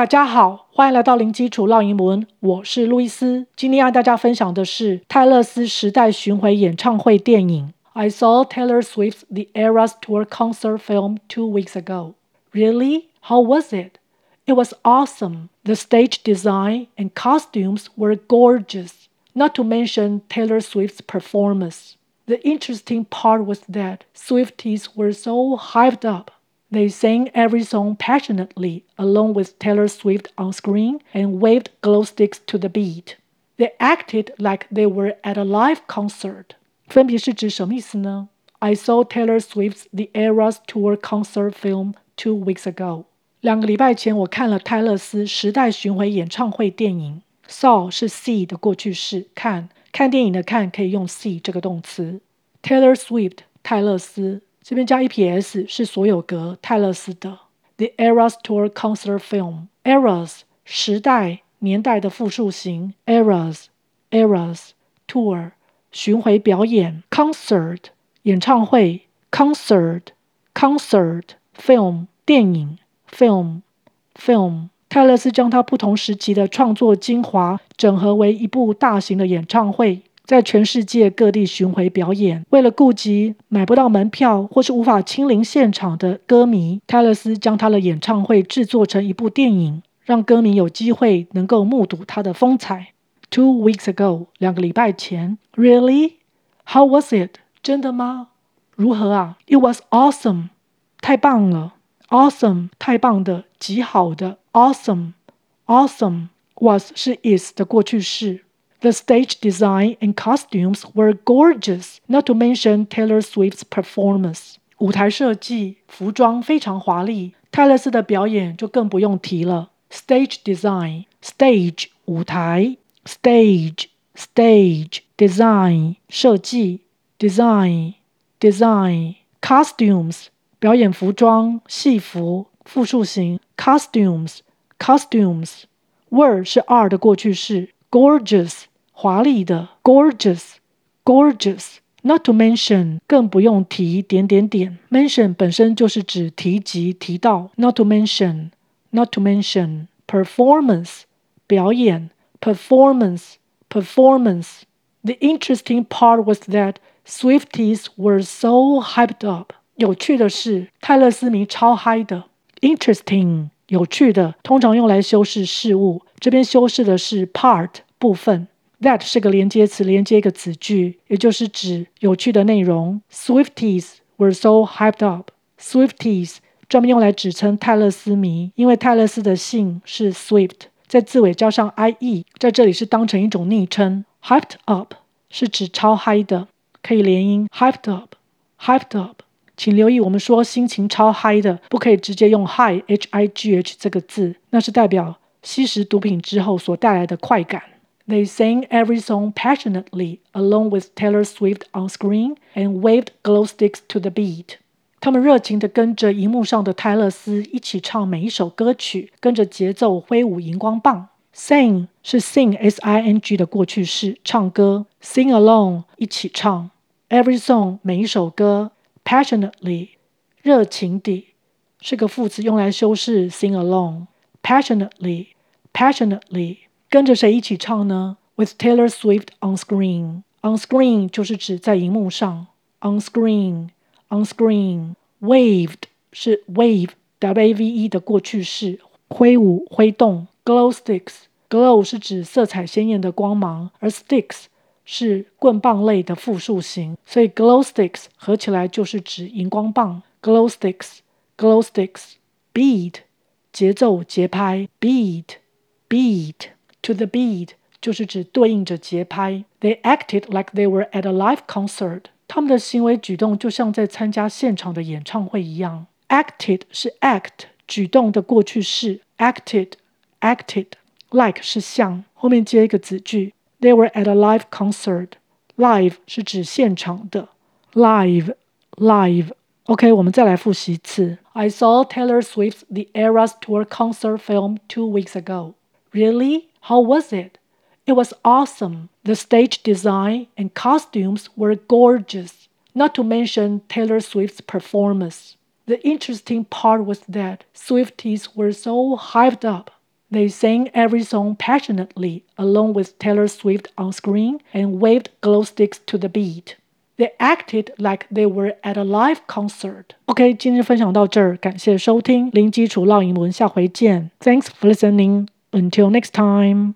大家好，欢迎来到零基础绕英文，我是路易斯。今天要大家分享的是泰勒斯时代巡回演唱会电影。I saw Taylor Swift's The Eras Tour concert film two weeks ago. Really? How was it? It was awesome. The stage design and costumes were gorgeous, not to mention Taylor Swift's performance. The interesting part was that Swifties were so hyped up. They sang every song passionately along with Taylor Swift on screen and waved glow sticks to the beat. They acted like they were at a live concert. 分别是指什么意思呢？I saw Taylor Swift's The Eras Tour concert film two weeks ago. 两个礼拜前，我看了泰勒斯时代巡回演唱会电影。Saw 是 see 的过去式，看看电影的看可以用 see 这个动词。Taylor Swift 泰勒斯 这边加 EPS 是所有格泰勒斯的 The Eras Tour Concert Film Eras 时代年代的复数形 Eras Eras Tour 巡回表演 Concert 演唱会 Concert Concert Film 电影 Film Film 泰勒斯将他不同时期的创作精华整合为一部大型的演唱会。在全世界各地巡回表演。为了顾及买不到门票或是无法亲临现场的歌迷，泰勒斯将他的演唱会制作成一部电影，让歌迷有机会能够目睹他的风采。Two weeks ago，两个礼拜前。Really? How was it? 真的吗？如何啊？It was awesome，太棒了。Awesome，太棒的，极好的。Awesome，awesome，was 是 is 的过去式。The stage design and costumes were gorgeous, not to mention Taylor Swift's performance. 舞台设计、服装非常华丽，泰勒斯的表演就更不用提了。Stage design, stage 舞台，stage stage design 设计，design design costumes 表演服装、戏服，复数形 costumes costumes were 是 are 的过去式，gorgeous 华丽的，gorgeous，gorgeous，not to mention，更不用提点点点，mention 本身就是指提及、提到，not to mention，not to mention，performance，表演，performance，performance。The interesting part was that Swifties were so hyped up。有趣的是，泰勒斯迷超嗨的。Interesting，有趣的，通常用来修饰事物，这边修饰的是 part 部分。 That 是个连接词，连接一个子句，也就是指有趣的内容。Swifties were so hyped up. Swifties 专门用来指称泰勒斯迷，因为泰勒斯的姓是 Swift，在字尾加上 ie，在这里是当成一种昵称。Hyped up 是指超嗨的，可以连音。Hyped up，hyped up，请留意，我们说心情超嗨的，不可以直接用 high h i g h 这个字，那是代表吸食毒品之后所带来的快感。They sang every song passionately along with Taylor Swift on screen and waved glow sticks to the beat. 他们热情地跟着荧幕上的泰勒斯一起唱每一首歌曲，跟着节奏挥舞荧光棒。Sing 是 sing s i n g 的过去式，唱歌。Sing along 一起唱。Every song 每一首歌。Passionately 热情地是个副词，用来修饰 sing along。Passionately passionately 跟着谁一起唱呢？With Taylor Swift on screen. On screen 就是指在荧幕上。On screen, on screen. Waved 是 wave, W-A-V-E 的过去式，挥舞、挥动。Glow sticks, glow 是指色彩鲜艳的光芒，而 sticks 是棍棒类的复数形，所以 glow sticks 合起来就是指荧光棒。Glow sticks, glow sticks. Beat 节奏、节拍。Beat, beat. To the beat 就是指对应着节拍。They acted like they were at a live concert。他们的行为举动就像在参加现场的演唱会一样。Acted 是 act 举动的过去式。Acted，acted。Like 是像，后面接一个子句。They were at a live concert。Live 是指现场的。Live，live。OK，我们再来复习一次。I saw Taylor Swift's The Eras Tour concert film two weeks ago. Really? How was it? It was awesome. The stage design and costumes were gorgeous, not to mention Taylor Swift's performance. The interesting part was that Swifties were so hyped up. They sang every song passionately, along with Taylor Swift on screen, and waved glow sticks to the beat. They acted like they were at a live concert. OK，今天分享到这儿，感谢收听零基础绕英文，下回见。Thanks for listening. Until next time.